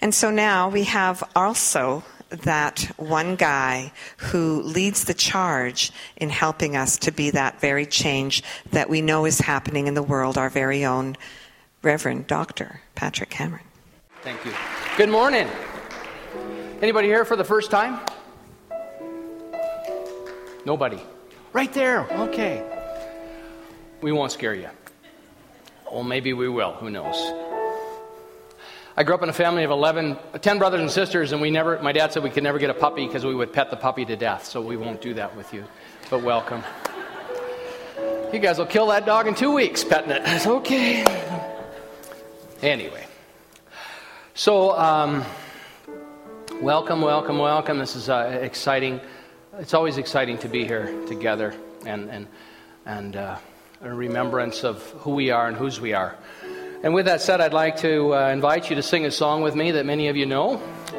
And so now we have also that one guy who leads the charge in helping us to be that very change that we know is happening in the world, our very own Reverend Dr. Patrick Cameron. Thank you. Good morning. Anybody here for the first time? Nobody. Right there. Okay. We won't scare you. Well, maybe we will. Who knows? I grew up in a family of 11, 10 brothers and sisters, and we never, my dad said we could never get a puppy because we would pet the puppy to death, so we won't do that with you. But welcome. You guys will kill that dog in two weeks petting it. It's okay. Anyway. So, um, welcome, welcome, welcome. This is uh, exciting. It's always exciting to be here together and, and, and uh, a remembrance of who we are and whose we are. And with that said, I'd like to uh, invite you to sing a song with me that many of you know.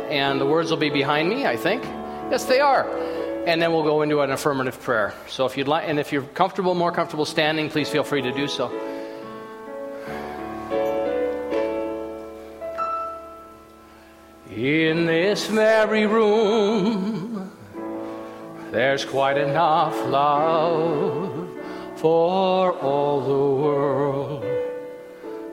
And the words will be behind me, I think. Yes, they are. And then we'll go into an affirmative prayer. So if you'd like, and if you're comfortable, more comfortable standing, please feel free to do so. In this very room, there's quite enough love for all the world.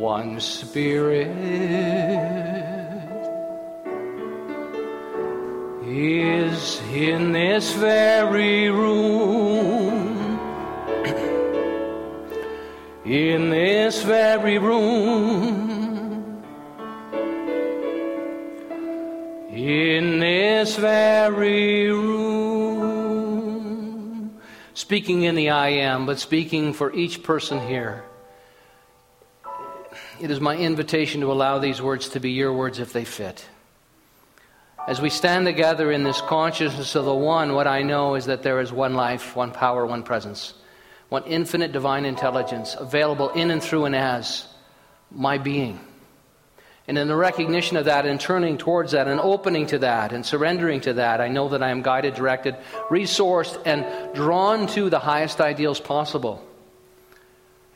one Spirit. Is in this very room, in this very room, in this very room. Speaking in the I am, but speaking for each person here it is my invitation to allow these words to be your words if they fit. As we stand together in this consciousness of the one, what I know is that there is one life, one power, one presence, one infinite divine intelligence available in and through and as my being. And in the recognition of that and turning towards that and opening to that and surrendering to that, I know that I am guided, directed, resourced, and drawn to the highest ideals possible.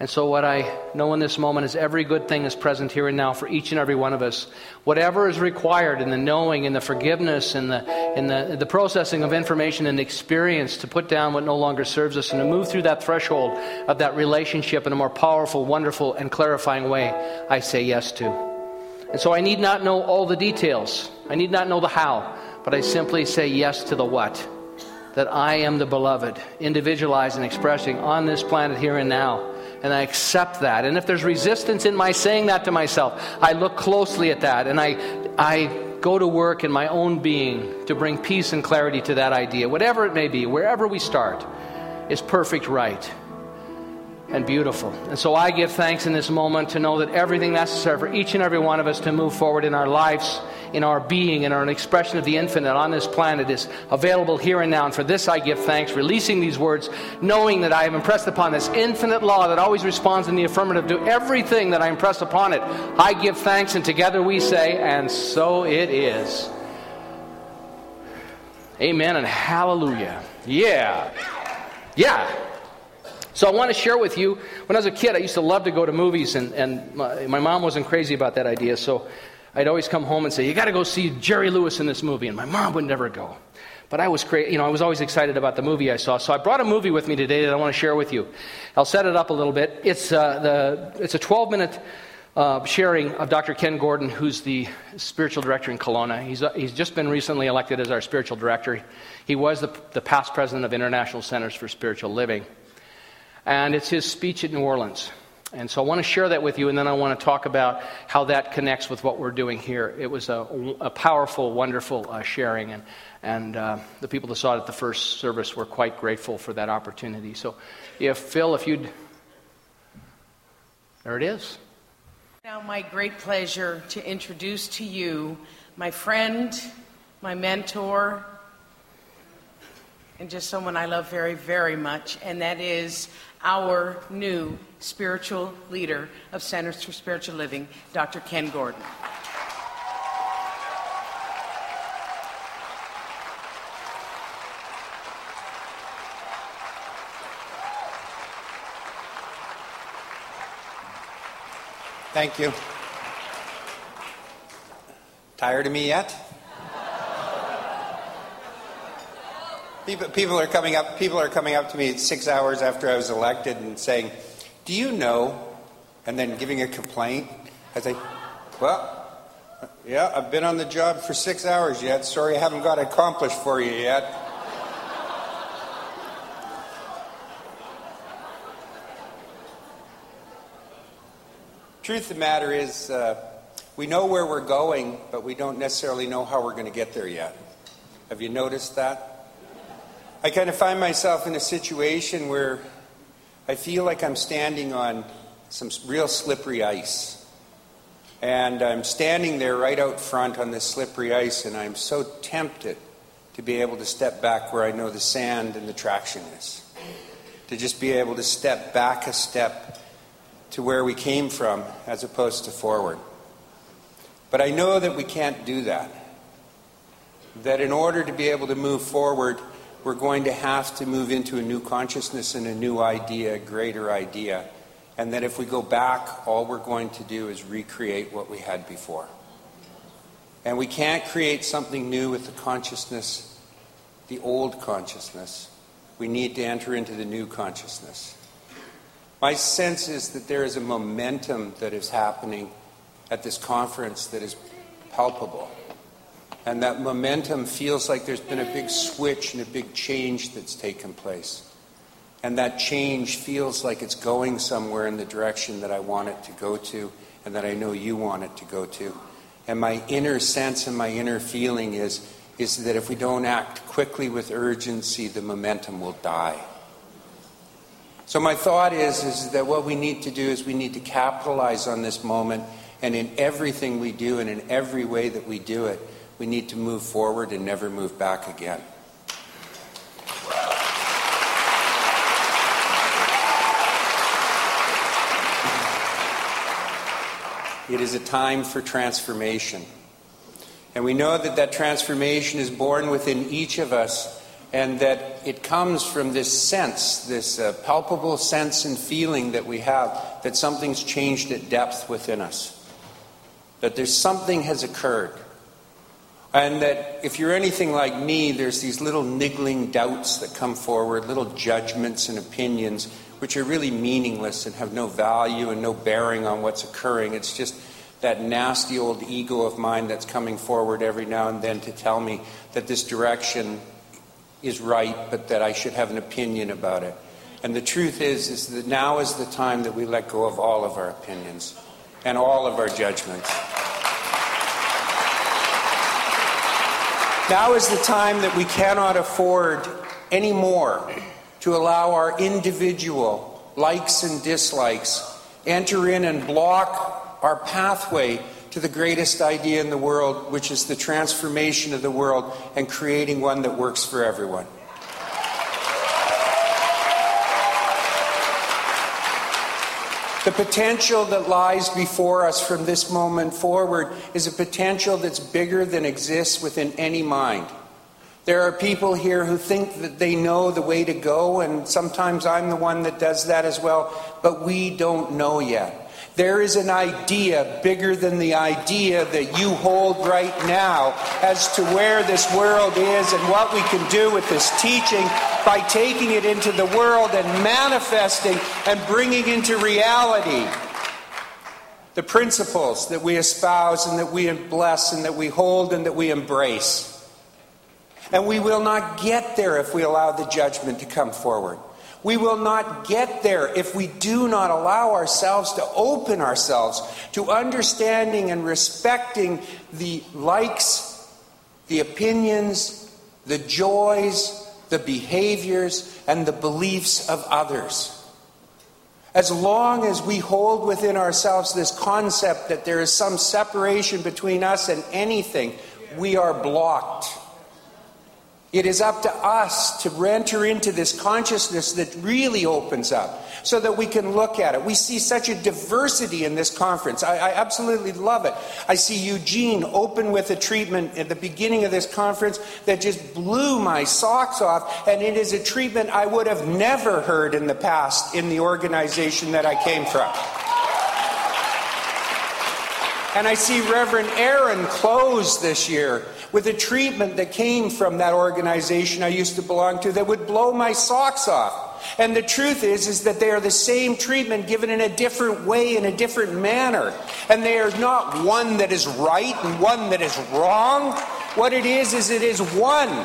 And so, what I know in this moment is every good thing is present here and now for each and every one of us. Whatever is required in the knowing, in the forgiveness, in the, in the, the processing of information and experience to put down what no longer serves us and to move through that threshold of that relationship in a more powerful, wonderful, and clarifying way, I say yes to. And so, I need not know all the details, I need not know the how, but I simply say yes to the what. That I am the beloved, individualized and expressing on this planet here and now and I accept that. And if there's resistance in my saying that to myself, I look closely at that and I, I go to work in my own being to bring peace and clarity to that idea. Whatever it may be, wherever we start, is perfect right and beautiful. And so I give thanks in this moment to know that everything necessary for each and every one of us to move forward in our lives, in our being, in our expression of the infinite on this planet is available here and now. And for this I give thanks, releasing these words, knowing that I have impressed upon this infinite law that always responds in the affirmative to everything that I impress upon it. I give thanks, and together we say, and so it is. Amen and hallelujah. Yeah. Yeah. So I want to share with you, when I was a kid, I used to love to go to movies, and, and my, my mom wasn't crazy about that idea. So I'd always come home and say, You got to go see Jerry Lewis in this movie. And my mom would never go. But I was cra- you know, I was always excited about the movie I saw. So I brought a movie with me today that I want to share with you. I'll set it up a little bit. It's, uh, the, it's a 12 minute uh, sharing of Dr. Ken Gordon, who's the spiritual director in Kelowna. He's, uh, he's just been recently elected as our spiritual director. He was the, the past president of International Centers for Spiritual Living and it's his speech at New Orleans. And so I want to share that with you, and then I want to talk about how that connects with what we're doing here. It was a, a powerful, wonderful uh, sharing, and, and uh, the people that saw it at the first service were quite grateful for that opportunity. So, if Phil, if you'd. There it is. Now, my great pleasure to introduce to you my friend my mentor, and just someone I love very, very much, and that is our new spiritual leader of Centers for Spiritual Living, Dr. Ken Gordon. Thank you. Tired of me yet? People, people, are coming up. People are coming up to me six hours after I was elected and saying, "Do you know?" And then giving a complaint. I say, "Well, yeah, I've been on the job for six hours yet. Sorry, I haven't got accomplished for you yet." Truth of the matter is, uh, we know where we're going, but we don't necessarily know how we're going to get there yet. Have you noticed that? I kind of find myself in a situation where I feel like I'm standing on some real slippery ice. And I'm standing there right out front on this slippery ice, and I'm so tempted to be able to step back where I know the sand and the traction is. To just be able to step back a step to where we came from as opposed to forward. But I know that we can't do that. That in order to be able to move forward, we're going to have to move into a new consciousness and a new idea, a greater idea. And that if we go back, all we're going to do is recreate what we had before. And we can't create something new with the consciousness, the old consciousness. We need to enter into the new consciousness. My sense is that there is a momentum that is happening at this conference that is palpable. And that momentum feels like there's been a big switch and a big change that's taken place. And that change feels like it's going somewhere in the direction that I want it to go to and that I know you want it to go to. And my inner sense and my inner feeling is, is that if we don't act quickly with urgency, the momentum will die. So my thought is, is that what we need to do is we need to capitalize on this moment and in everything we do and in every way that we do it, we need to move forward and never move back again. It is a time for transformation. And we know that that transformation is born within each of us and that it comes from this sense, this uh, palpable sense and feeling that we have that something's changed at depth within us. That there's something has occurred. And that if you're anything like me, there's these little niggling doubts that come forward, little judgments and opinions, which are really meaningless and have no value and no bearing on what's occurring. It's just that nasty old ego of mine that's coming forward every now and then to tell me that this direction is right, but that I should have an opinion about it. And the truth is, is that now is the time that we let go of all of our opinions and all of our judgments. Now is the time that we cannot afford anymore to allow our individual likes and dislikes enter in and block our pathway to the greatest idea in the world, which is the transformation of the world and creating one that works for everyone. The potential that lies before us from this moment forward is a potential that's bigger than exists within any mind. There are people here who think that they know the way to go, and sometimes I'm the one that does that as well, but we don't know yet. There is an idea bigger than the idea that you hold right now as to where this world is and what we can do with this teaching by taking it into the world and manifesting and bringing into reality the principles that we espouse and that we bless and that we hold and that we embrace. And we will not get there if we allow the judgment to come forward. We will not get there if we do not allow ourselves to open ourselves to understanding and respecting the likes, the opinions, the joys, the behaviors, and the beliefs of others. As long as we hold within ourselves this concept that there is some separation between us and anything, we are blocked. It is up to us to enter into this consciousness that really opens up so that we can look at it. We see such a diversity in this conference. I, I, absolutely love it. I see Eugene open with a treatment at the beginning of this conference that just blew my socks off, and it is a treatment I would have never heard in the past in the organization that I came from. And I see Reverend Aaron close this year with a treatment that came from that organization I used to belong to that would blow my socks off. And the truth is, is that they are the same treatment given in a different way, in a different manner. And they are not one that is right and one that is wrong. What it is, is it is one.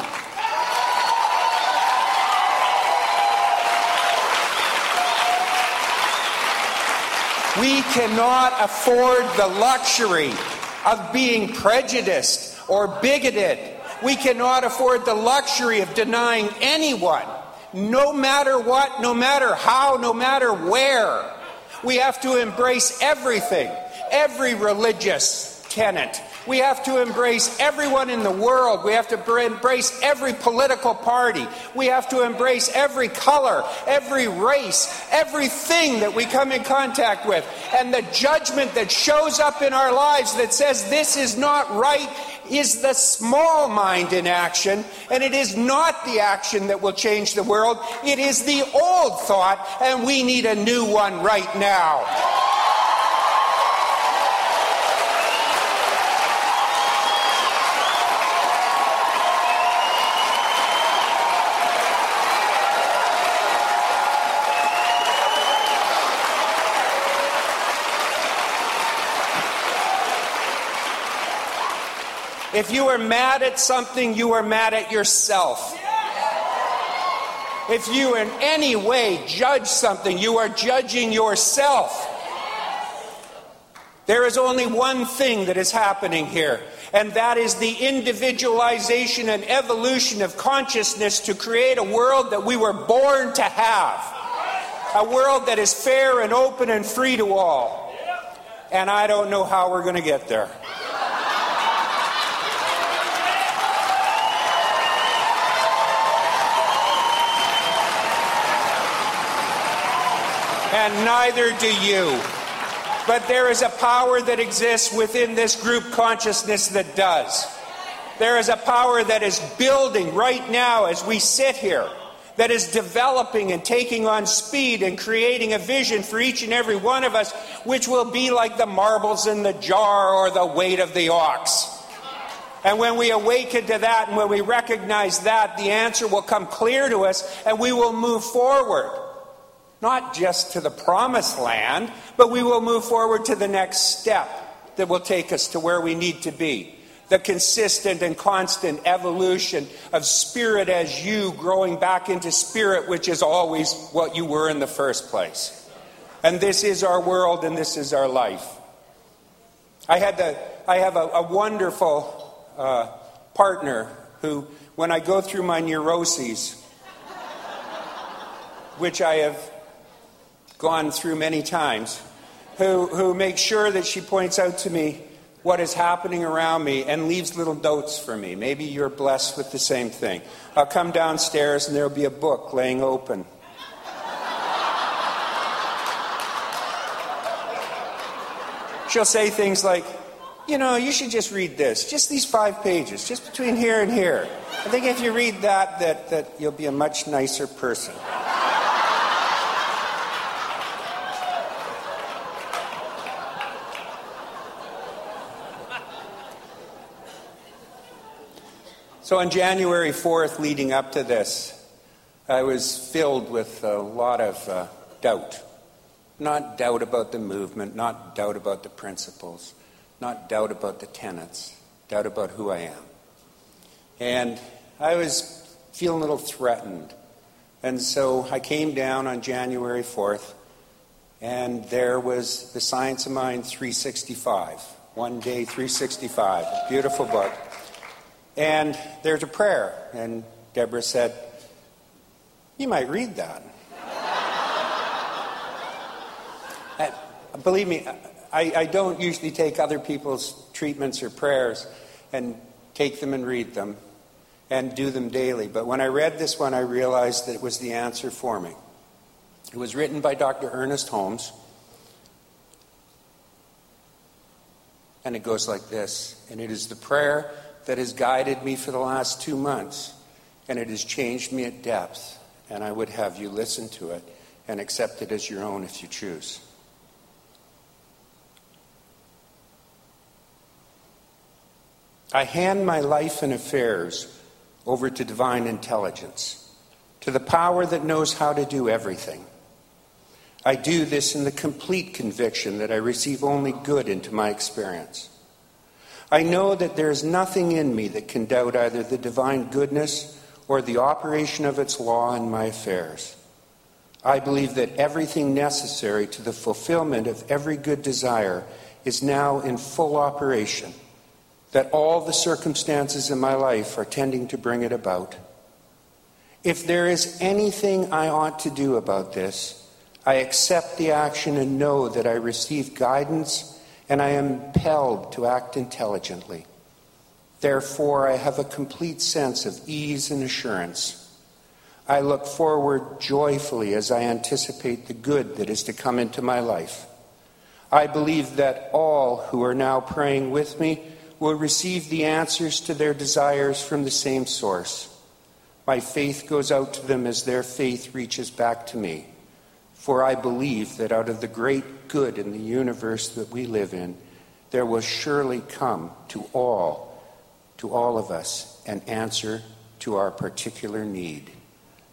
We cannot afford the luxury of being prejudiced or bigoted. We cannot afford the luxury of denying anyone, no matter what, no matter how, no matter where. We have to embrace everything, every religious tenet, we have to embrace everyone in the world. We have to embrace every political party. We have to embrace every color, every race, everything that we come in contact with. And the judgment that shows up in our lives that says this is not right is the small mind in action, and it is not the action that will change the world. It is the old thought, and we need a new one right now. If you are mad at something, you are mad at yourself. If you in any way judge something, you are judging yourself. There is only one thing that is happening here, and that is the individualization and evolution of consciousness to create a world that we were born to have. A world that is fair and open and free to all. And I don't know how we're going to get there. And neither do you. But there is a power that exists within this group consciousness that does. There is a power that is building right now as we sit here, that is developing and taking on speed and creating a vision for each and every one of us, which will be like the marbles in the jar or the weight of the ox. And when we awaken to that and when we recognize that, the answer will come clear to us and we will move forward not just to the promised land, but we will move forward to the next step that will take us to where we need to be. The consistent and constant evolution of spirit as you growing back into spirit, which is always what you were in the first place. And this is our world and this is our life. I, had the, I have a, a wonderful uh, partner who, when I go through my neuroses, which I have gone through many times, who, who makes sure that she points out to me what is happening around me and leaves little notes for me. Maybe you're blessed with the same thing. I'll come downstairs and there'll be a book laying open. She'll say things like, you know, you should just read this, just these five pages, just between here and here. I think if you read that, that, that you'll be a much nicer person. So on January 4th, leading up to this, I was filled with a lot of uh, doubt. Not doubt about the movement, not doubt about the principles, not doubt about the tenets, doubt about who I am. And I was feeling a little threatened. And so I came down on January 4th, and there was The Science of Mind 365. One Day 365. A beautiful book. And there's a prayer. And Deborah said, You might read that. and believe me, I, I don't usually take other people's treatments or prayers and take them and read them and do them daily. But when I read this one, I realized that it was the answer for me. It was written by Dr. Ernest Holmes. And it goes like this And it is the prayer that has guided me for the last two months, and it has changed me at depth. And I would have you listen to it and accept it as your own if you choose. I hand my life and affairs over to divine intelligence, to the power that knows how to do everything. I do this in the complete conviction that I receive only good into my experience. I know that there is nothing in me that can doubt either the divine goodness or the operation of its law in my affairs. I believe that everything necessary to the fulfillment of every good desire is now in full operation that all the circumstances in my life are tending to bring it about. If there is anything I ought to do about this, I accept the action and know that I receive guidance and I am impelled to act intelligently. Therefore, I have a complete sense of ease and assurance. I look forward joyfully as I anticipate the good that is to come into my life. I believe that all who are now praying with me will receive the answers to their desires from the same source. My faith goes out to them as their faith reaches back to me. For I believe that out of the great good in the universe that we live in, there will surely come to all, to all of us, an answer to our particular need.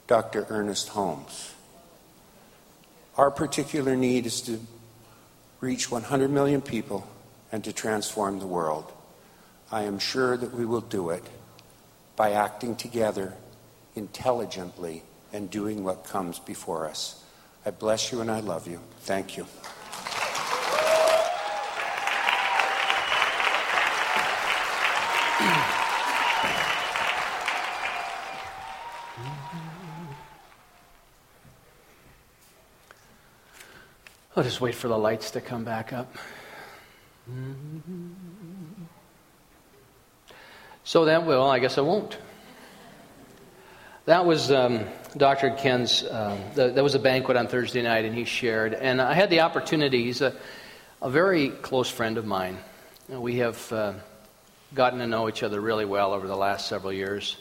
Dr. Ernest Holmes. Our particular need is to reach 100 million people and to transform the world. I am sure that we will do it by acting together intelligently and doing what comes before us. I bless you and I love you. Thank you. I'll just wait for the lights to come back up. So that, will, I guess I won't. That was um, Dr. Ken's, um, the, that was a banquet on Thursday night, and he shared. And I had the opportunity, he's a, a very close friend of mine. We have uh, gotten to know each other really well over the last several years.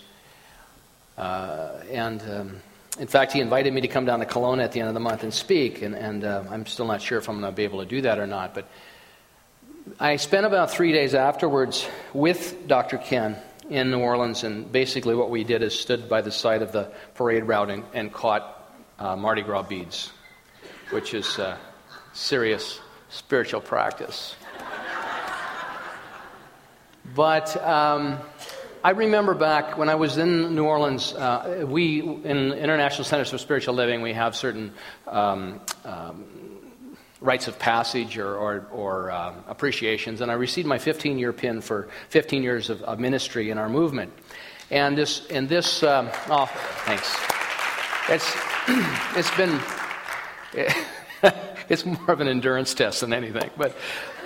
Uh, and um, in fact, he invited me to come down to Kelowna at the end of the month and speak, and, and uh, I'm still not sure if I'm going to be able to do that or not. But I spent about three days afterwards with Dr. Ken in New Orleans, and basically what we did is stood by the side of the parade route and, and caught uh, Mardi Gras beads, which is uh, serious spiritual practice. but um, I remember back when I was in New Orleans, uh, we, in International Centers for Spiritual Living, we have certain um, um, rites of passage or, or, or um, appreciations. And I received my 15 year pin for 15 years of, of, ministry in our movement. And this, and this um, oh, thanks. It's, it's been, it's more of an endurance test than anything. But,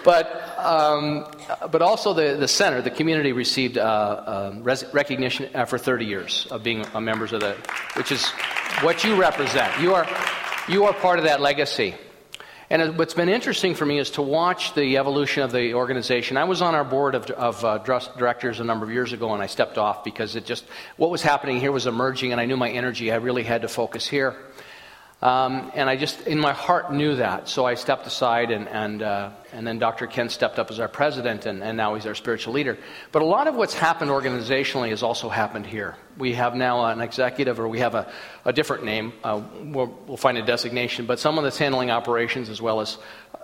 but, um, but also the, the center, the community received uh, uh, res- recognition for 30 years of being members of the, which is what you represent. You are, you are part of that legacy. And what's been interesting for me is to watch the evolution of the organization. I was on our board of, of uh, directors a number of years ago, and I stepped off because it just what was happening here was emerging, and I knew my energy. I really had to focus here. Um, and I just, in my heart, knew that. So I stepped aside, and, and, uh, and then Dr. Ken stepped up as our president, and, and now he's our spiritual leader. But a lot of what's happened organizationally has also happened here. We have now an executive, or we have a, a different name. Uh, we'll, we'll, find a designation, but someone that's handling operations as well as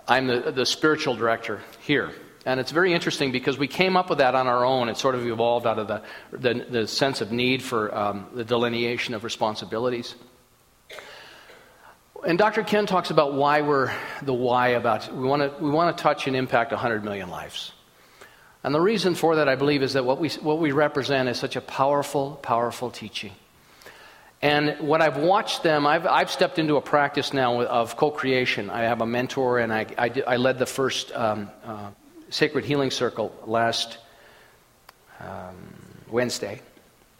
I'm the, the spiritual director here. And it's very interesting because we came up with that on our own. It sort of evolved out of the, the, the sense of need for um, the delineation of responsibilities. And Dr. Ken talks about why we're the why about we want to we want to touch and impact 100 million lives. And the reason for that, I believe, is that what we, what we represent is such a powerful, powerful teaching. And what I've watched them, I've, I've stepped into a practice now of co creation. I have a mentor, and I, I, I led the first um, uh, Sacred Healing Circle last um, Wednesday.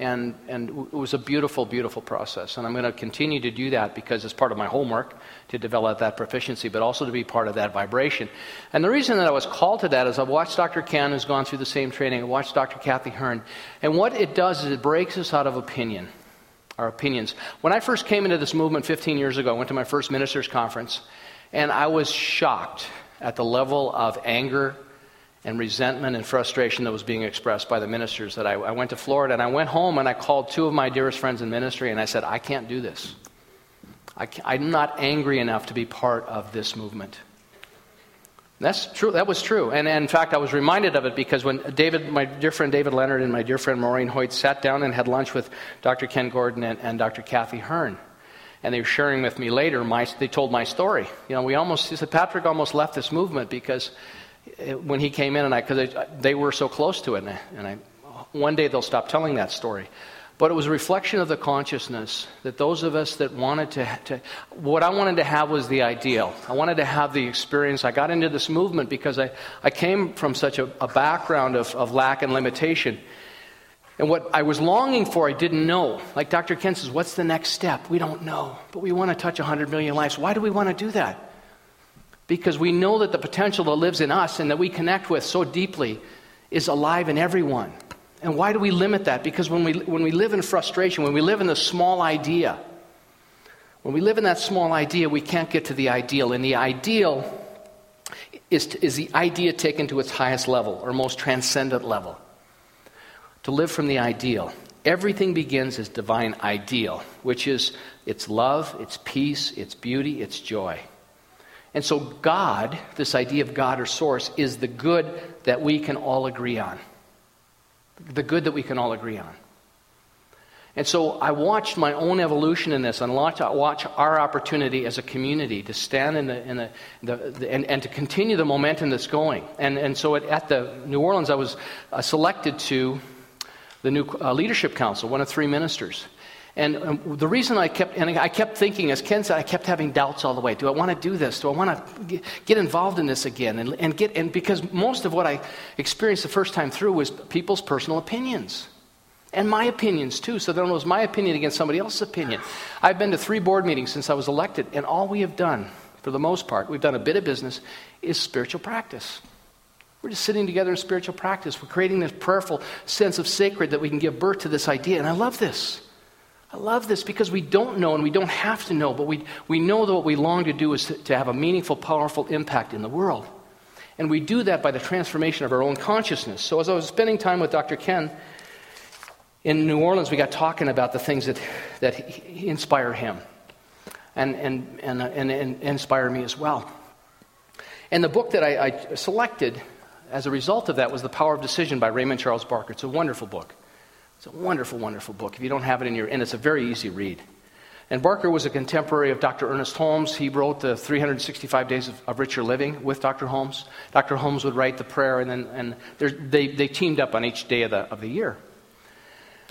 And, and it was a beautiful, beautiful process. And I'm going to continue to do that because it's part of my homework to develop that proficiency, but also to be part of that vibration. And the reason that I was called to that is I've watched Dr. Ken, who's gone through the same training. I watched Dr. Kathy Hearn. And what it does is it breaks us out of opinion, our opinions. When I first came into this movement 15 years ago, I went to my first ministers' conference, and I was shocked at the level of anger and resentment and frustration that was being expressed by the ministers that I, I, went to Florida and I went home and I called two of my dearest friends in ministry and I said, I can't do this. I am not angry enough to be part of this movement. That's true. That was true. And, and, in fact, I was reminded of it because when David, my dear friend David Leonard and my dear friend Maureen Hoyt sat down and had lunch with Dr. Ken Gordon and, and Dr. Kathy Hearn, and they were sharing with me later, my, they told my story. You know, we almost, he said, Patrick almost left this movement because when he came in, and I, because they were so close to it, and I, and I, one day they'll stop telling that story. But it was a reflection of the consciousness that those of us that wanted to, to, what I wanted to have was the ideal. I wanted to have the experience. I got into this movement because I, I came from such a, a background of, of lack and limitation. And what I was longing for, I didn't know. Like Dr. Ken says, what's the next step? We don't know. But we want to touch 100 million lives. Why do we want to do that? Because we know that the potential that lives in us and that we connect with so deeply is alive in everyone. And why do we limit that? Because when we, when we live in frustration, when we live in the small idea, when we live in that small idea, we can't get to the ideal. And the ideal is, to, is the idea taken to its highest level or most transcendent level. To live from the ideal. Everything begins as divine ideal, which is its love, its peace, its beauty, its joy. And so, God, this idea of God or source, is the good that we can all agree on. The good that we can all agree on. And so I watched my own evolution in this and watch, watch our opportunity as a community to stand in the, in the, the, the and, and, to continue the momentum that's going. And, and so at, at the New Orleans, I was uh, selected to the new uh, leadership council, one of three ministers. And um, the reason I kept, and I kept thinking, as Ken said, I kept having doubts all the way. Do I want to do this? Do I want to get involved in this again? And, and get, and because most of what I experienced the first time through was people's personal opinions. And my opinions too. So then it was my opinion against somebody else's opinion. I've been to three board meetings since I was elected, and all we have done, for the most part, we've done a bit of business, is spiritual practice. We're just sitting together in spiritual practice. We're creating this prayerful sense of sacred that we can give birth to this idea. And I love this. I love this because we don't know and we don't have to know, but we, we know that what we long to do is to, have a meaningful, powerful impact in the world. And we do that by the transformation of our own consciousness. So, as I was spending time with Dr. Ken in New Orleans, we got talking about the things that, that inspire him and, and, and, uh, and, and inspire me as well. And the book that I, I selected as a result of that was The Power of Decision by Raymond Charles Barker. It's a wonderful book. It's a wonderful, wonderful book. If you don't have it in your, and it's a very easy read. And Barker was a contemporary of Dr. Ernest Holmes. He wrote the 365 Days of, of Richer Living with Dr. Holmes. Dr. Holmes would write the prayer, and then and they, they teamed up on each day of the, of the year.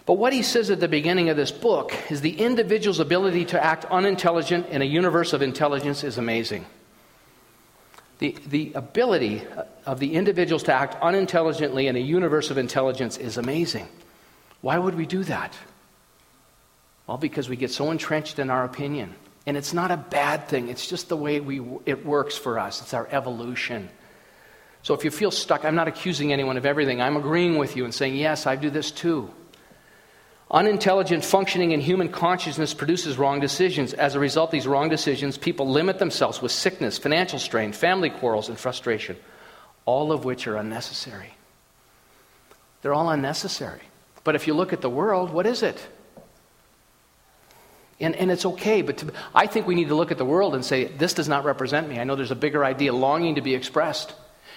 But what he says at the beginning of this book is the individual's ability to act unintelligent in a universe of intelligence is amazing. The, the ability of the individuals to act unintelligently in a universe of intelligence is amazing. Why would we do that? Well, because we get so entrenched in our opinion. And it's not a bad thing, it's just the way we, it works for us, it's our evolution. So if you feel stuck, I'm not accusing anyone of everything. I'm agreeing with you and saying, yes, I do this too. Unintelligent functioning in human consciousness produces wrong decisions. As a result, these wrong decisions, people limit themselves with sickness, financial strain, family quarrels, and frustration, all of which are unnecessary. They're all unnecessary. But if you look at the world, what is it? And, and it's okay, but to, I think we need to look at the world and say, this does not represent me. I know there's a bigger idea longing to be expressed.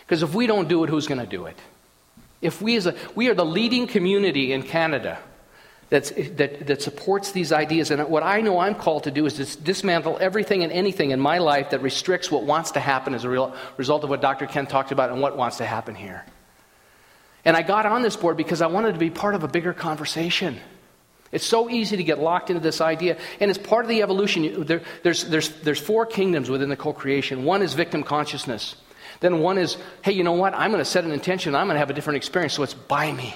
Because if we don't do it, who's going to do it? If we, as a, we are the leading community in Canada that's, that, that supports these ideas, and what I know I'm called to do is to dismantle everything and anything in my life that restricts what wants to happen as a real, result of what Dr. Ken talked about and what wants to happen here. And I got on this board because I wanted to be part of a bigger conversation. It's so easy to get locked into this idea. And it's part of the evolution. There, there's, there's, there's four kingdoms within the co creation. One is victim consciousness. Then one is, hey, you know what? I'm going to set an intention. I'm going to have a different experience. So it's by me.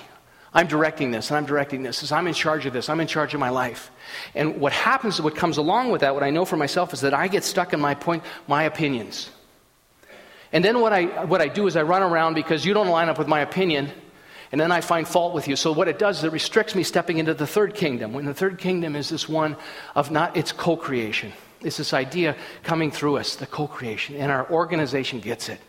I'm directing this, and I'm directing this. As I'm in charge of this, I'm in charge of my life. And what happens, what comes along with that, what I know for myself is that I get stuck in my point, my opinions. And then what I, what I do is I run around because you don't line up with my opinion, and then I find fault with you. So what it does is it restricts me stepping into the third kingdom. When the third kingdom is this one of not, it's co creation. It's this idea coming through us, the co creation, and our organization gets it.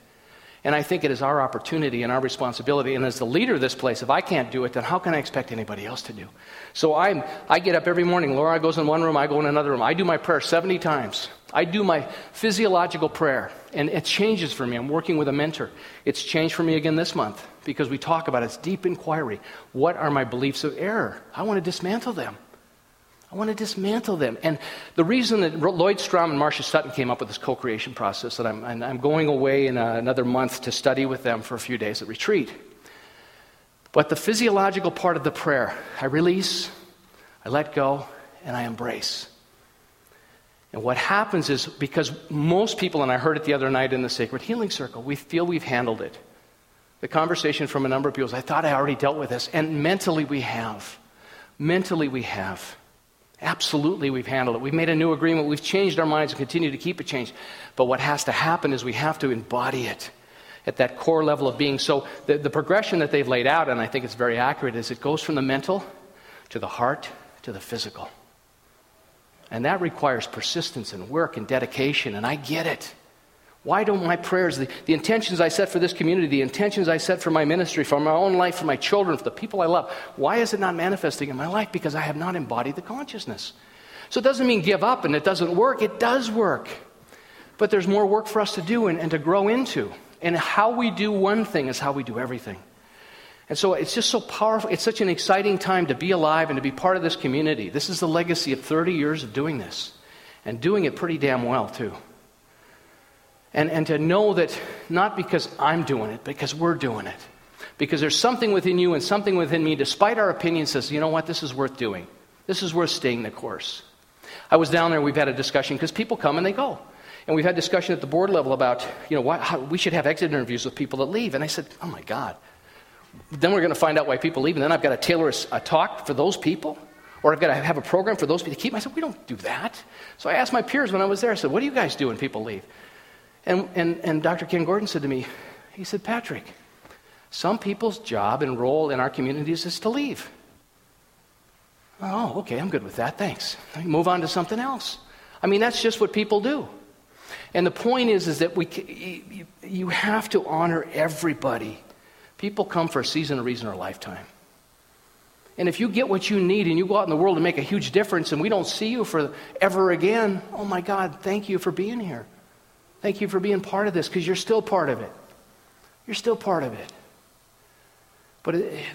And I think it is our opportunity and our responsibility. And as the leader of this place, if I can't do it, then how can I expect anybody else to do? So I'm, I get up every morning. Laura goes in one room, I go in another room. I do my prayer 70 times. I do my physiological prayer, and it changes for me. I'm working with a mentor. It's changed for me again this month because we talk about it. it's deep inquiry. What are my beliefs of error? I want to dismantle them. I want to dismantle them. And the reason that Lloyd Strom and Marcia Sutton came up with this co creation process, that I'm, I'm going away in uh, another month to study with them for a few days at retreat. But the physiological part of the prayer, I release, I let go, and I embrace. And what happens is because most people, and I heard it the other night in the Sacred Healing Circle, we feel we've handled it. The conversation from a number of people is, I thought I already dealt with this. And mentally, we have. Mentally, we have. Absolutely, we've handled it. We've made a new agreement. We've changed our minds and continue to keep it changed. But what has to happen is we have to embody it at that core level of being. So, the, the progression that they've laid out, and I think it's very accurate, is it goes from the mental to the heart to the physical. And that requires persistence and work and dedication, and I get it. Why don't my prayers, the, the, intentions I set for this community, the intentions I set for my ministry, for my own life, for my children, for the people I love, why is it not manifesting in my life? Because I have not embodied the consciousness. So it doesn't mean give up and it doesn't work. It does work. But there's more work for us to do and, and to grow into. And how we do one thing is how we do everything. And so it's just so powerful. It's such an exciting time to be alive and to be part of this community. This is the legacy of 30 years of doing this and doing it pretty damn well, too. And, and to know that not because I'm doing it, because we're doing it. Because there's something within you and something within me, despite our opinion, says, you know what, this is worth doing. This is worth staying the course. I was down there, we've had a discussion because people come and they go. And we've had discussion at the board level about, you know, why, how, we should have exit interviews with people that leave. And I said, oh my God. Then we're going to find out why people leave, and then I've got to tailor a, a talk for those people, or I've got to have a program for those people to keep. I said, we don't do that. So I asked my peers when I was there, I said, what do you guys do when people leave? And, and, and Dr. Ken Gordon said to me, he said, Patrick, some people's job and role in our communities is to leave. Oh, okay, I'm good with that. Thanks. Move on to something else. I mean, that's just what people do. And the point is, is that we, you have to honor everybody. People come for a season, a reason, or a lifetime. And if you get what you need and you go out in the world and make a huge difference and we don't see you for ever again, oh my God, thank you for being here. Thank you for being part of this because you're still part of it. You're still part of it. But it,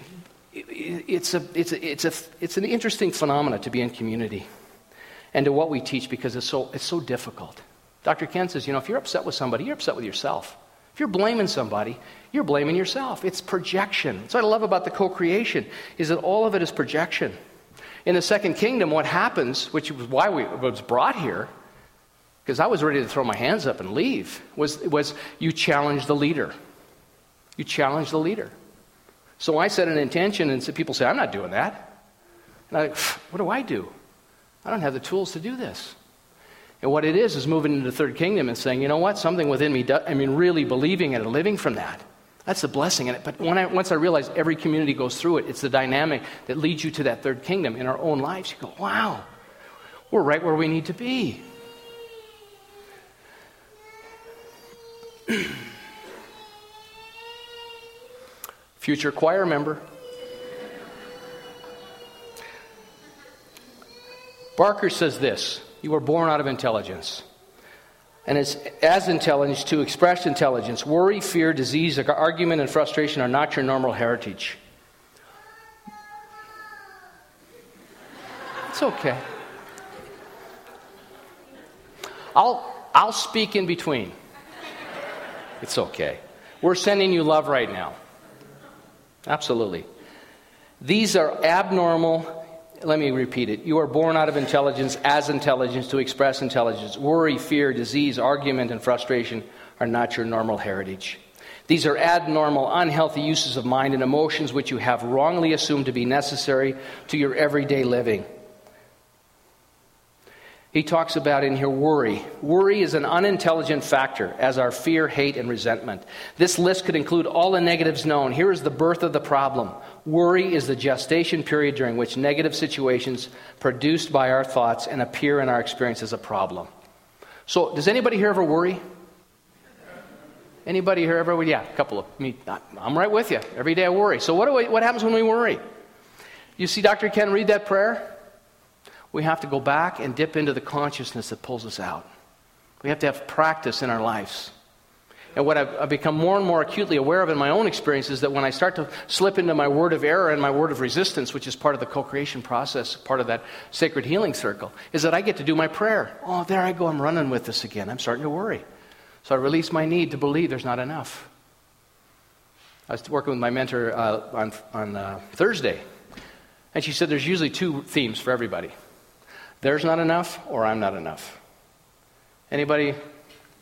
it, it's, a, it's, a, it's, a, it's an interesting phenomenon to be in community and to what we teach because it's so, it's so difficult. Dr. Ken says, you know, if you're upset with somebody, you're upset with yourself. If you're blaming somebody, you're blaming yourself. It's projection. That's what I love about the co creation, is that all of it is projection. In the second kingdom, what happens, which was why we was brought here, because I was ready to throw my hands up and leave, was, was you challenge the leader. You challenge the leader. So I set an intention, and people say, I'm not doing that. And I, what do I do? I don't have the tools to do this. And what it is, is moving into the third kingdom and saying, you know what, something within me, does, I mean, really believing and living from that. That's the blessing in it. But I, once I realized every community goes through it, it's the dynamic that leads you to that third kingdom in our own lives. You go, wow, we're right where we need to be. Future choir member. Barker says this You were born out of intelligence. And it's as intelligence to express intelligence. Worry, fear, disease, argument, and frustration are not your normal heritage. It's okay. I'll, I'll speak in between. It's okay. We're sending you love right now. Absolutely. These are abnormal. Let me repeat it. You are born out of intelligence as intelligence to express intelligence. Worry, fear, disease, argument, and frustration are not your normal heritage. These are abnormal, unhealthy uses of mind and emotions which you have wrongly assumed to be necessary to your everyday living. He talks about in here worry. Worry is an unintelligent factor, as are fear, hate, and resentment. This list could include all the negatives known. Here is the birth of the problem. Worry is the gestation period during which negative situations produced by our thoughts and appear in our experience as a problem. So, does anybody here ever worry? Anybody here ever? Yeah, a couple of me. I'm right with you. Every day I worry. So, what, do we, what happens when we worry? You see Dr. Ken read that prayer? We have to go back and dip into the consciousness that pulls us out. We have to have practice in our lives. And what I've, I've, become more and more acutely aware of in my own experience is that when I start to slip into my word of error and my word of resistance, which is part of the co creation process, part of that sacred healing circle, is that I get to do my prayer. Oh, there I go, I'm running with this again. I'm starting to worry. So I release my need to believe there's not enough. I was working with my mentor uh, on, on uh, Thursday, and she said there's usually two themes for everybody there's not enough or I'm not enough. Anybody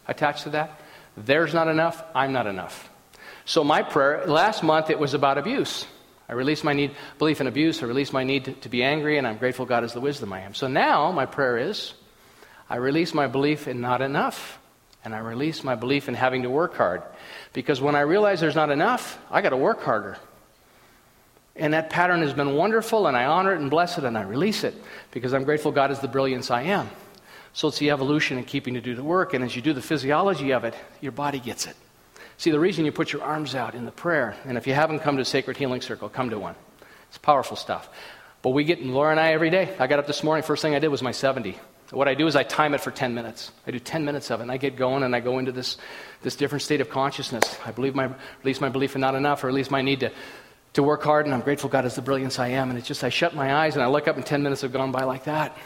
attached to that? There's not enough, I'm not enough. So my prayer last month it was about abuse. I released my need belief in abuse, I released my need to, to be angry and I'm grateful God is the wisdom I am. So now my prayer is I release my belief in not enough and I release my belief in having to work hard. Because when I realize there's not enough, I got to work harder. And that pattern has been wonderful, and I honor it and bless it, and I release it because I'm grateful God is the brilliance I am. So it's the evolution and keeping to do the work, and as you do the physiology of it, your body gets it. See, the reason you put your arms out in the prayer, and if you haven't come to a Sacred Healing Circle, come to one. It's powerful stuff. But we get, Laura and I, every day. I got up this morning, first thing I did was my 70. What I do is I time it for 10 minutes. I do 10 minutes of it, and I get going, and I go into this, this different state of consciousness. I believe my, release my belief in not enough, or at least my need to to work hard, and I'm grateful God is the brilliance I am. And it's just I shut my eyes and I look up, and 10 minutes have gone by like that.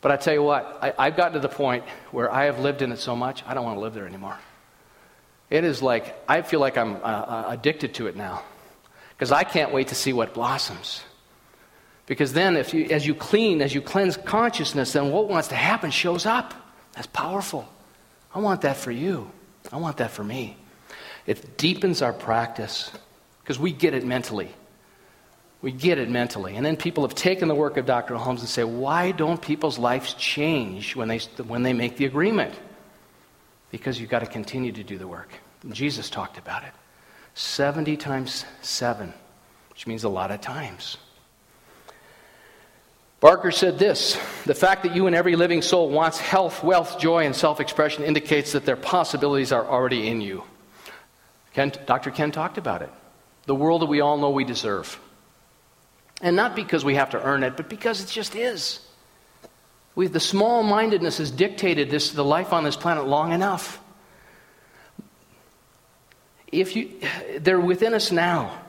But I tell you what, I, I've gotten to the point where I have lived in it so much, I don't want to live there anymore. It is like, I feel like I'm uh, uh addicted to it now. Because I can't wait to see what blossoms. Because then, if you, as you clean, as you cleanse consciousness, then what wants to happen shows up. That's powerful. I want that for you. I want that for me. It deepens our practice because we get it mentally. We get it mentally. And then people have taken the work of Dr. Holmes and say, why don't people's lives change when they, when they make the agreement? Because you've got to continue to do the work. And Jesus talked about it 70 times 7, which means a lot of times. Barker said this The fact that you and every living soul wants health, wealth, joy, and self expression indicates that their possibilities are already in you. Ken, Dr. Ken talked about it the world that we all know we deserve. And not because we have to earn it, but because it just is. We, the small mindedness has dictated this, the life on this planet long enough. If you, they're within us now.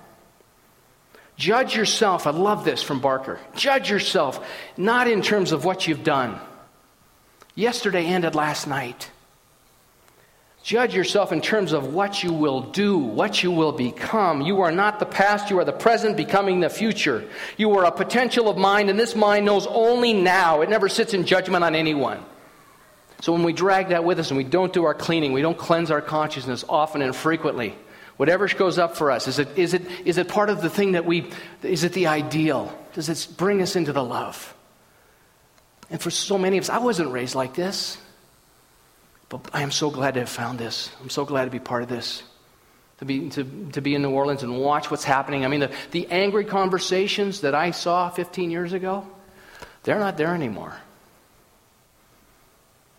Judge yourself. I love this from Barker. Judge yourself, not in terms of what you've done. Yesterday ended last night. Judge yourself in terms of what you will do, what you will become. You are not the past, you are the present, becoming the future. You are a potential of mind, and this mind knows only now. It never sits in judgment on anyone. So when we drag that with us and we don't do our cleaning, we don't cleanse our consciousness often and frequently, whatever goes up for us, is it, is it, is it part of the thing that we, is it the ideal? Does it bring us into the love? And for so many of us, I wasn't raised like this. But I am so glad to have found this. I'm so glad to be part of this. To be, to, to be in New Orleans and watch what's happening. I mean, the, the angry conversations that I saw 15 years ago, they're not there anymore.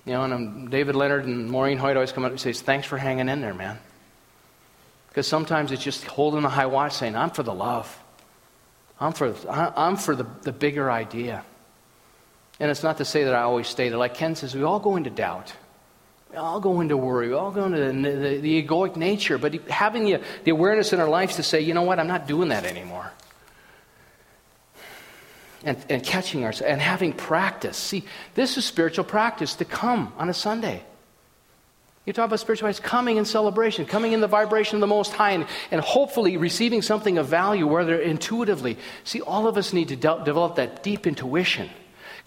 You know, and um, David Leonard and Maureen Hoyt always come up and say, Thanks for hanging in there, man. Because sometimes it's just holding a high watch saying, I'm for the love. I'm for, I'm for the, the bigger idea. And it's not to say that I always stay there. Like Ken says, we all go into doubt. We all go into worry. We all go into the, the, the egoic nature. But having the, the awareness in our lives to say, you know what, I'm not doing that anymore. And, and catching ourselves and having practice. See, this is spiritual practice to come on a Sunday. You talk about spirituality, coming in celebration, coming in the vibration of the Most High, and, and hopefully receiving something of value, whether intuitively. See, all of us need to de- develop that deep intuition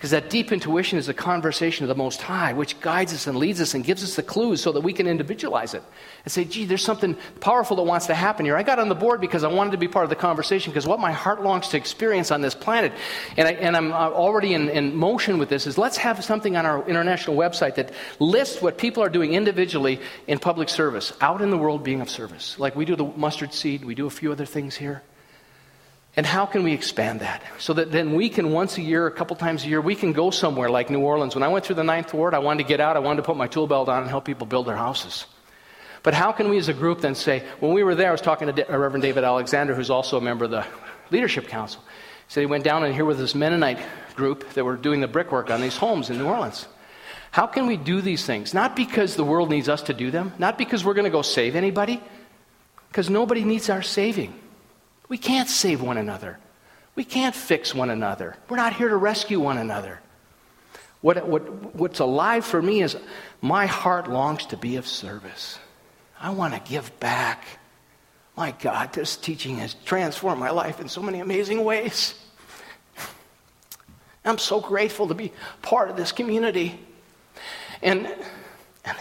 Because that deep intuition is a conversation of the Most High, which guides us and leads us and gives us the clues so that we can individualize it and say, gee, there's something powerful that wants to happen here. I got on the board because I wanted to be part of the conversation because what my heart longs to experience on this planet, and, I, I'm uh, already in, in motion with this, is let's have something on our international website that lists what people are doing individually in public service, out in the world being of service. Like we do the mustard seed, we do a few other things here. And how can we expand that? So that then we can, once a year, a couple times a year, we can go somewhere like New Orleans. When I went through the Ninth Ward, I wanted to get out, I wanted to put my tool belt on and help people build their houses. But how can we as a group then say, when we were there, I was talking to uh, Reverend David Alexander, who's also a member of the Leadership Council. Said he went down and here with this Mennonite group that were doing the brickwork on these homes in New Orleans. How can we do these things? Not because the world needs us to do them, not because we're going to go save anybody, because nobody needs our saving. We can't save one another. We can't fix one another. We're not here to rescue one another. What, what, what's alive for me is my heart longs to be of service. I want to give back. My God, this teaching has transformed my life in so many amazing ways. I'm so grateful to be part of this community. And, and,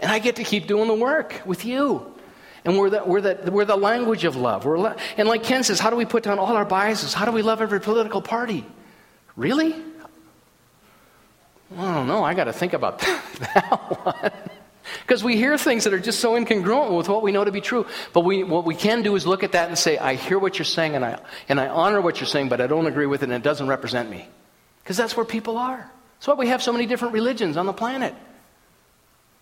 and I get to keep doing the work with you. And we're the, we're the, we're the language of love. We're and like Ken says, how do we put down all our biases? How do we love every political party? Really? I don't know. I got to think about that one. Because we hear things that are just so incongruent with what we know to be true. But we, what we can do is look at that and say, I hear what you're saying and I, and I honor what you're saying, but I don't agree with it and it doesn't represent me. Because that's where people are. That's why we have so many different religions on the planet.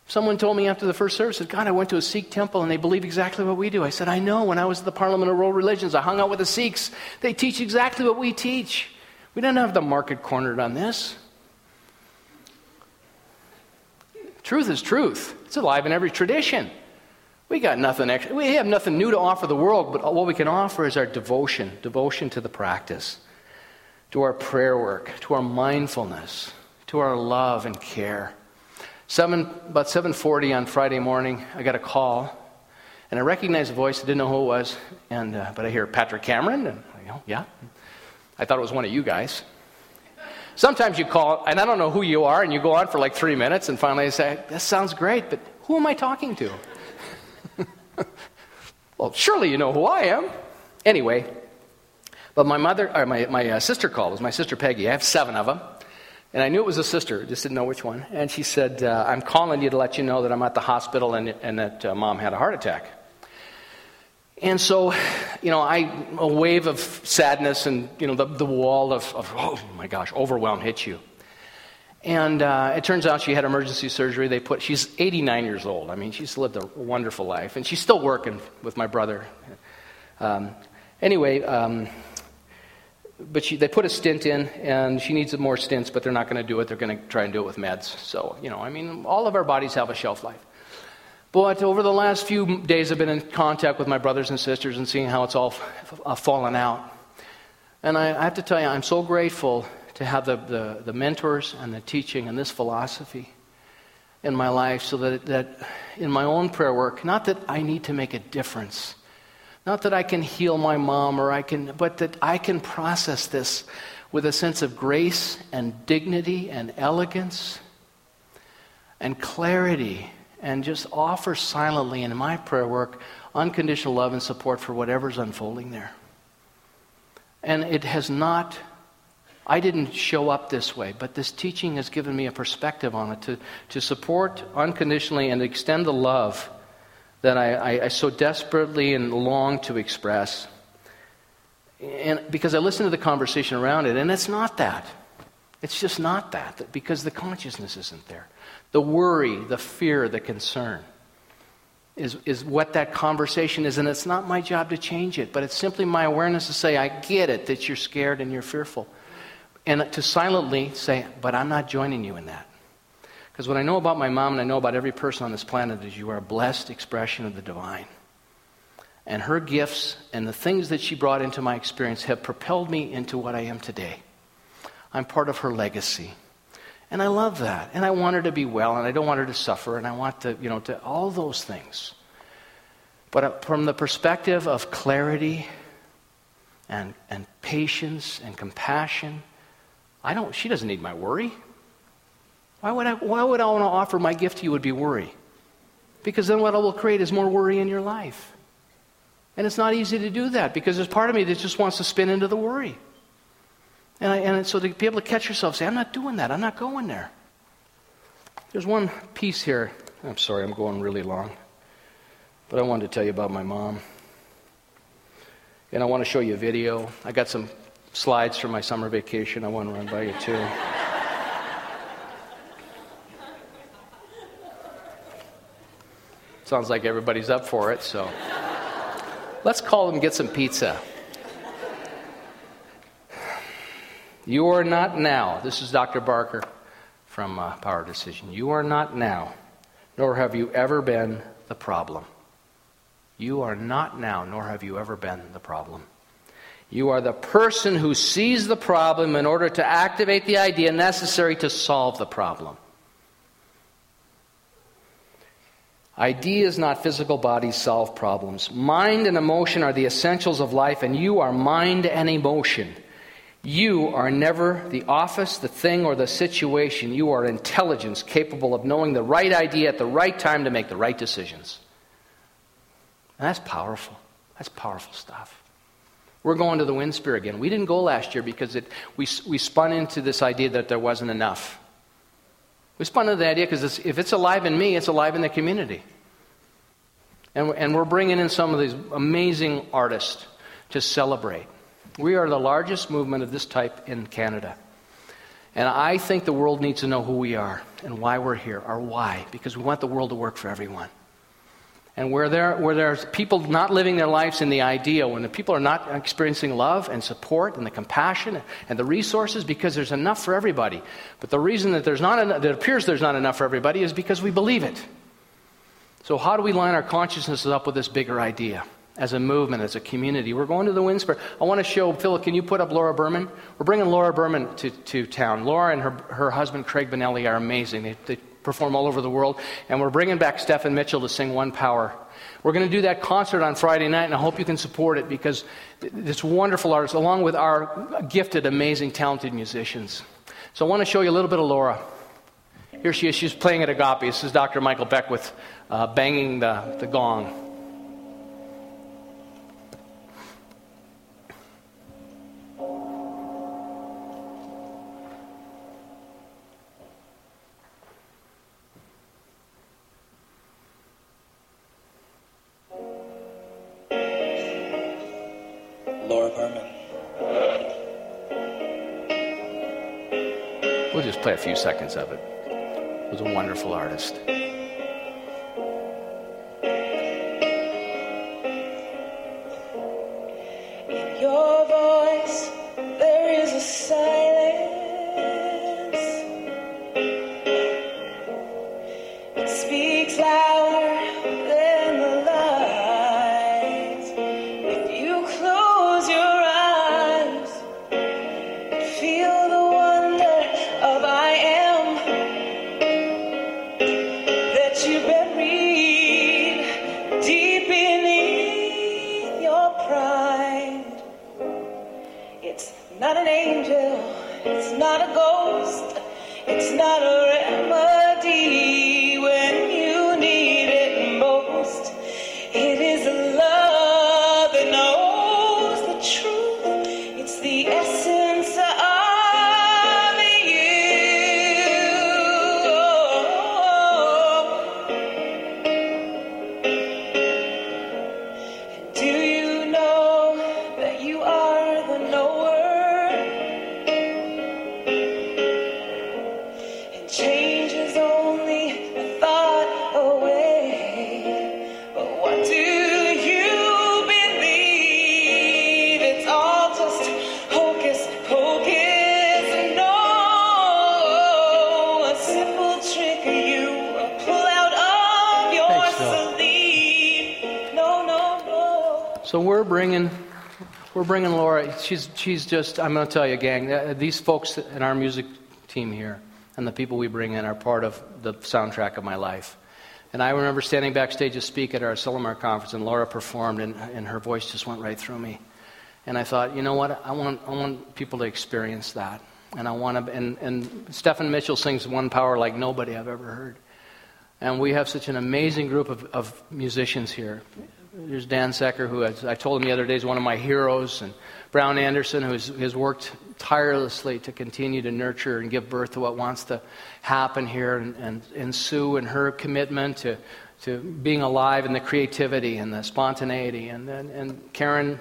Someone told me after the first service, God, I went to a Sikh temple and they believe exactly what we do. I said, I know. When I was at the Parliament of World Religions, I hung out with the Sikhs. They teach exactly what we teach. We don't have the market cornered on this. Truth is truth. It's alive in every tradition. We got nothing extra. We have nothing new to offer the world, but what we can offer is our devotion, devotion to the practice, to our prayer work, to our mindfulness, to our love and care. Seven, about 7.40 on Friday morning, I got a call, and I recognized the voice. I didn't know who it was, and, uh, but I hear Patrick Cameron, and you know, yeah. I thought it was one of you guys. Sometimes you call, and I don't know who you are, and you go on for like three minutes, and finally I say, That sounds great, but who am I talking to? well, surely you know who I am. Anyway, but my mother, or my, my uh, sister called. It was my sister Peggy. I have seven of them. And I knew it was a sister, just didn't know which one. And she said, uh, I'm calling you to let you know that I'm at the hospital and, and that uh, mom had a heart attack. And so, you know, I, a wave of sadness and, you know, the, the wall of, of, oh my gosh, overwhelm hits you. And uh, it turns out she had emergency surgery. They put, she's 89 years old. I mean, she's lived a wonderful life. And she's still working with my brother. Um, anyway, um, but she, they put a stint in, and she needs more stints, but they're not going to do it. They're going to try and do it with meds. So, you know, I mean, all of our bodies have a shelf life. But over the last few days, I've been in contact with my brothers and sisters and seeing how it's all uh, fallen out. And I, I, have to tell you, I'm so grateful to have the, the, the, mentors and the teaching and this philosophy in my life so that, that in my own prayer work, not that I need to make a difference not that I can heal my mom or I can, but that I can process this with a sense of grace and dignity and elegance and clarity and just offer silently in my prayer work unconditional love and support for whatever's unfolding there. And it has not, I didn't show up this way, but this teaching has given me a perspective on it to, to support unconditionally and extend the love that I, I, I so desperately and long to express. And because I listen to the conversation around it, and it's not that. It's just not that, because the consciousness isn't there. The worry, the fear, the concern is, is what that conversation is, and it's not my job to change it, but it's simply my awareness to say, I get it that you're scared and you're fearful. And to silently say, but I'm not joining you in that. Because what I know about my mom and I know about every person on this planet is you are a blessed expression of the divine. And her gifts and the things that she brought into my experience have propelled me into what I am today. I'm part of her legacy. And I love that. And I want her to be well, and I don't want her to suffer, and I want to, you know, to all those things. But uh, from the perspective of clarity and, and patience and compassion I don't, she doesn't need my worry. Why would I, why would I want to offer my gift to you would be worry? Because then what I will create is more worry in your life. And it's not easy to do that because there's part of me that just wants to spin into the worry. And, I, and so to be able to catch yourself, say, I'm not doing that. I'm not going there. There's one piece here. I'm sorry, I'm going really long. But I wanted to tell you about my mom. And I want to show you a video. I got some slides from my summer vacation I want to run by you too. Sounds like everybody's up for it, so let's call them and get some pizza. You are not now. This is Dr. Barker from uh, Power Decision. You are not now, nor have you ever been the problem. You are not now, nor have you ever been the problem. You are the person who sees the problem in order to activate the idea necessary to solve the problem. Ideas, not physical bodies, solve problems. Mind and emotion are the essentials of life, and you are mind and emotion. You are never the office, the thing, or the situation. You are intelligence capable of knowing the right idea at the right time to make the right decisions. And that's powerful. That's powerful stuff. We're going to the Winspear again. We didn't go last year because it, we, we spun into this idea that there wasn't enough. We spun into the idea because if it's alive in me, it's alive in the community. And, and we're bringing in some of these amazing artists to celebrate. We are the largest movement of this type in Canada. And I think the world needs to know who we are and why we're here, or why, because we want the world to work for everyone. And where, there, where there's people not living their lives in the ideal, when the people are not experiencing love and support and the compassion and the resources, because there's enough for everybody. But the reason that there's not enough, that appears there's not enough for everybody is because we believe it. So how do we line our consciousnesses up with this bigger idea? As a movement, as a community. We're going to the Winspear. I want to show, Philip, can you put up Laura Berman? We're bringing Laura Berman to, to town. Laura and her, her husband, Craig Benelli, are amazing. They, they perform all over the world. And we're bringing back Stephen Mitchell to sing One Power. We're going to do that concert on Friday night, and I hope you can support it because it's wonderful artists, along with our gifted, amazing, talented musicians. So I want to show you a little bit of Laura. Here she is. She's playing at Agape. This is Dr. Michael Beckwith uh, banging the, the gong. Play a few seconds of it. He was a wonderful artist. Bringing, we're bringing Laura. She's, she's just, I'm going to tell you, gang, uh, these folks in our music team here and the people we bring in are part of the soundtrack of my life. And I remember standing backstage to speak at our Asilomar conference, and Laura performed, and, and her voice just went right through me. And I thought, you know what? I want, I want people to experience that. And I want to, and, and Stephen Mitchell sings One Power like nobody I've ever heard. And we have such an amazing group of, of musicians here. There's Dan Secker, who I told him the other day is one of my heroes, and Brown Anderson, who has, worked tirelessly to continue to nurture and give birth to what wants to happen here, and, and, and Sue and her commitment to, to being alive and the creativity and the spontaneity, and, and, and Karen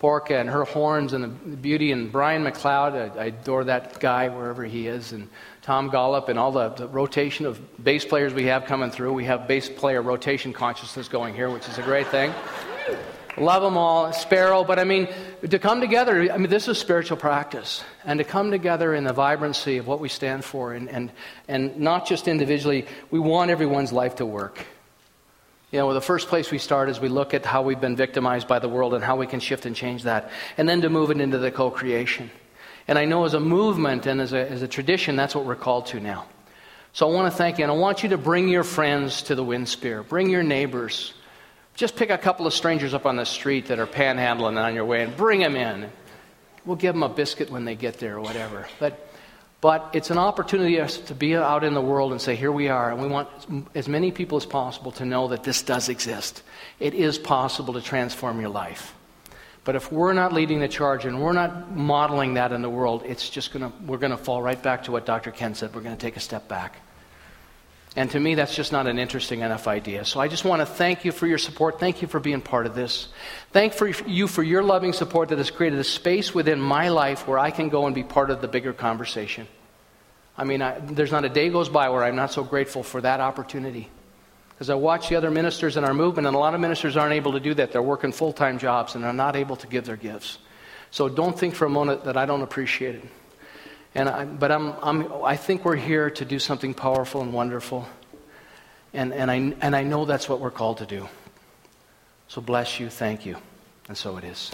Porca and her horns and the beauty, and Brian McLeod, I, I adore that guy wherever he is, and Tom Gollop and all the, the, rotation of bass players we have coming through. We have bass player rotation consciousness going here, which is a great thing. Love them all, Sparrow. But I mean, to come together, I mean, this is spiritual practice. And to come together in the vibrancy of what we stand for, and, and, and not just individually, we want everyone's life to work. You know, the first place we start is we look at how we've been victimized by the world and how we can shift and change that. And then to move it into the co creation. And I know as a movement and as a, as a tradition, that's what we're called to now. So I want to thank you, and I want you to bring your friends to the Winspear. Bring your neighbors. Just pick a couple of strangers up on the street that are panhandling on your way and bring them in. We'll give them a biscuit when they get there or whatever. But, but it's an opportunity to be out in the world and say, here we are, and we want as many people as possible to know that this does exist. It is possible to transform your life. But if we're not leading the charge and we're not modeling that in the world, it's just going to, we're going to fall right back to what Dr. Ken said. We're going to take a step back. And to me, that's just not an interesting enough idea. So I just want to thank you for your support. Thank you for being part of this. Thank for you for your loving support that has created a space within my life where I can go and be part of the bigger conversation. I mean, I, there's not a day goes by where I'm not so grateful for that opportunity. As I watch the other ministers in our movement, and a lot of ministers aren't able to do that. They're working full time jobs and are not able to give their gifts. So don't think for a moment that I don't appreciate it. And I, but I'm, I'm, I think we're here to do something powerful and wonderful. And, and, I, and I know that's what we're called to do. So bless you. Thank you. And so it is.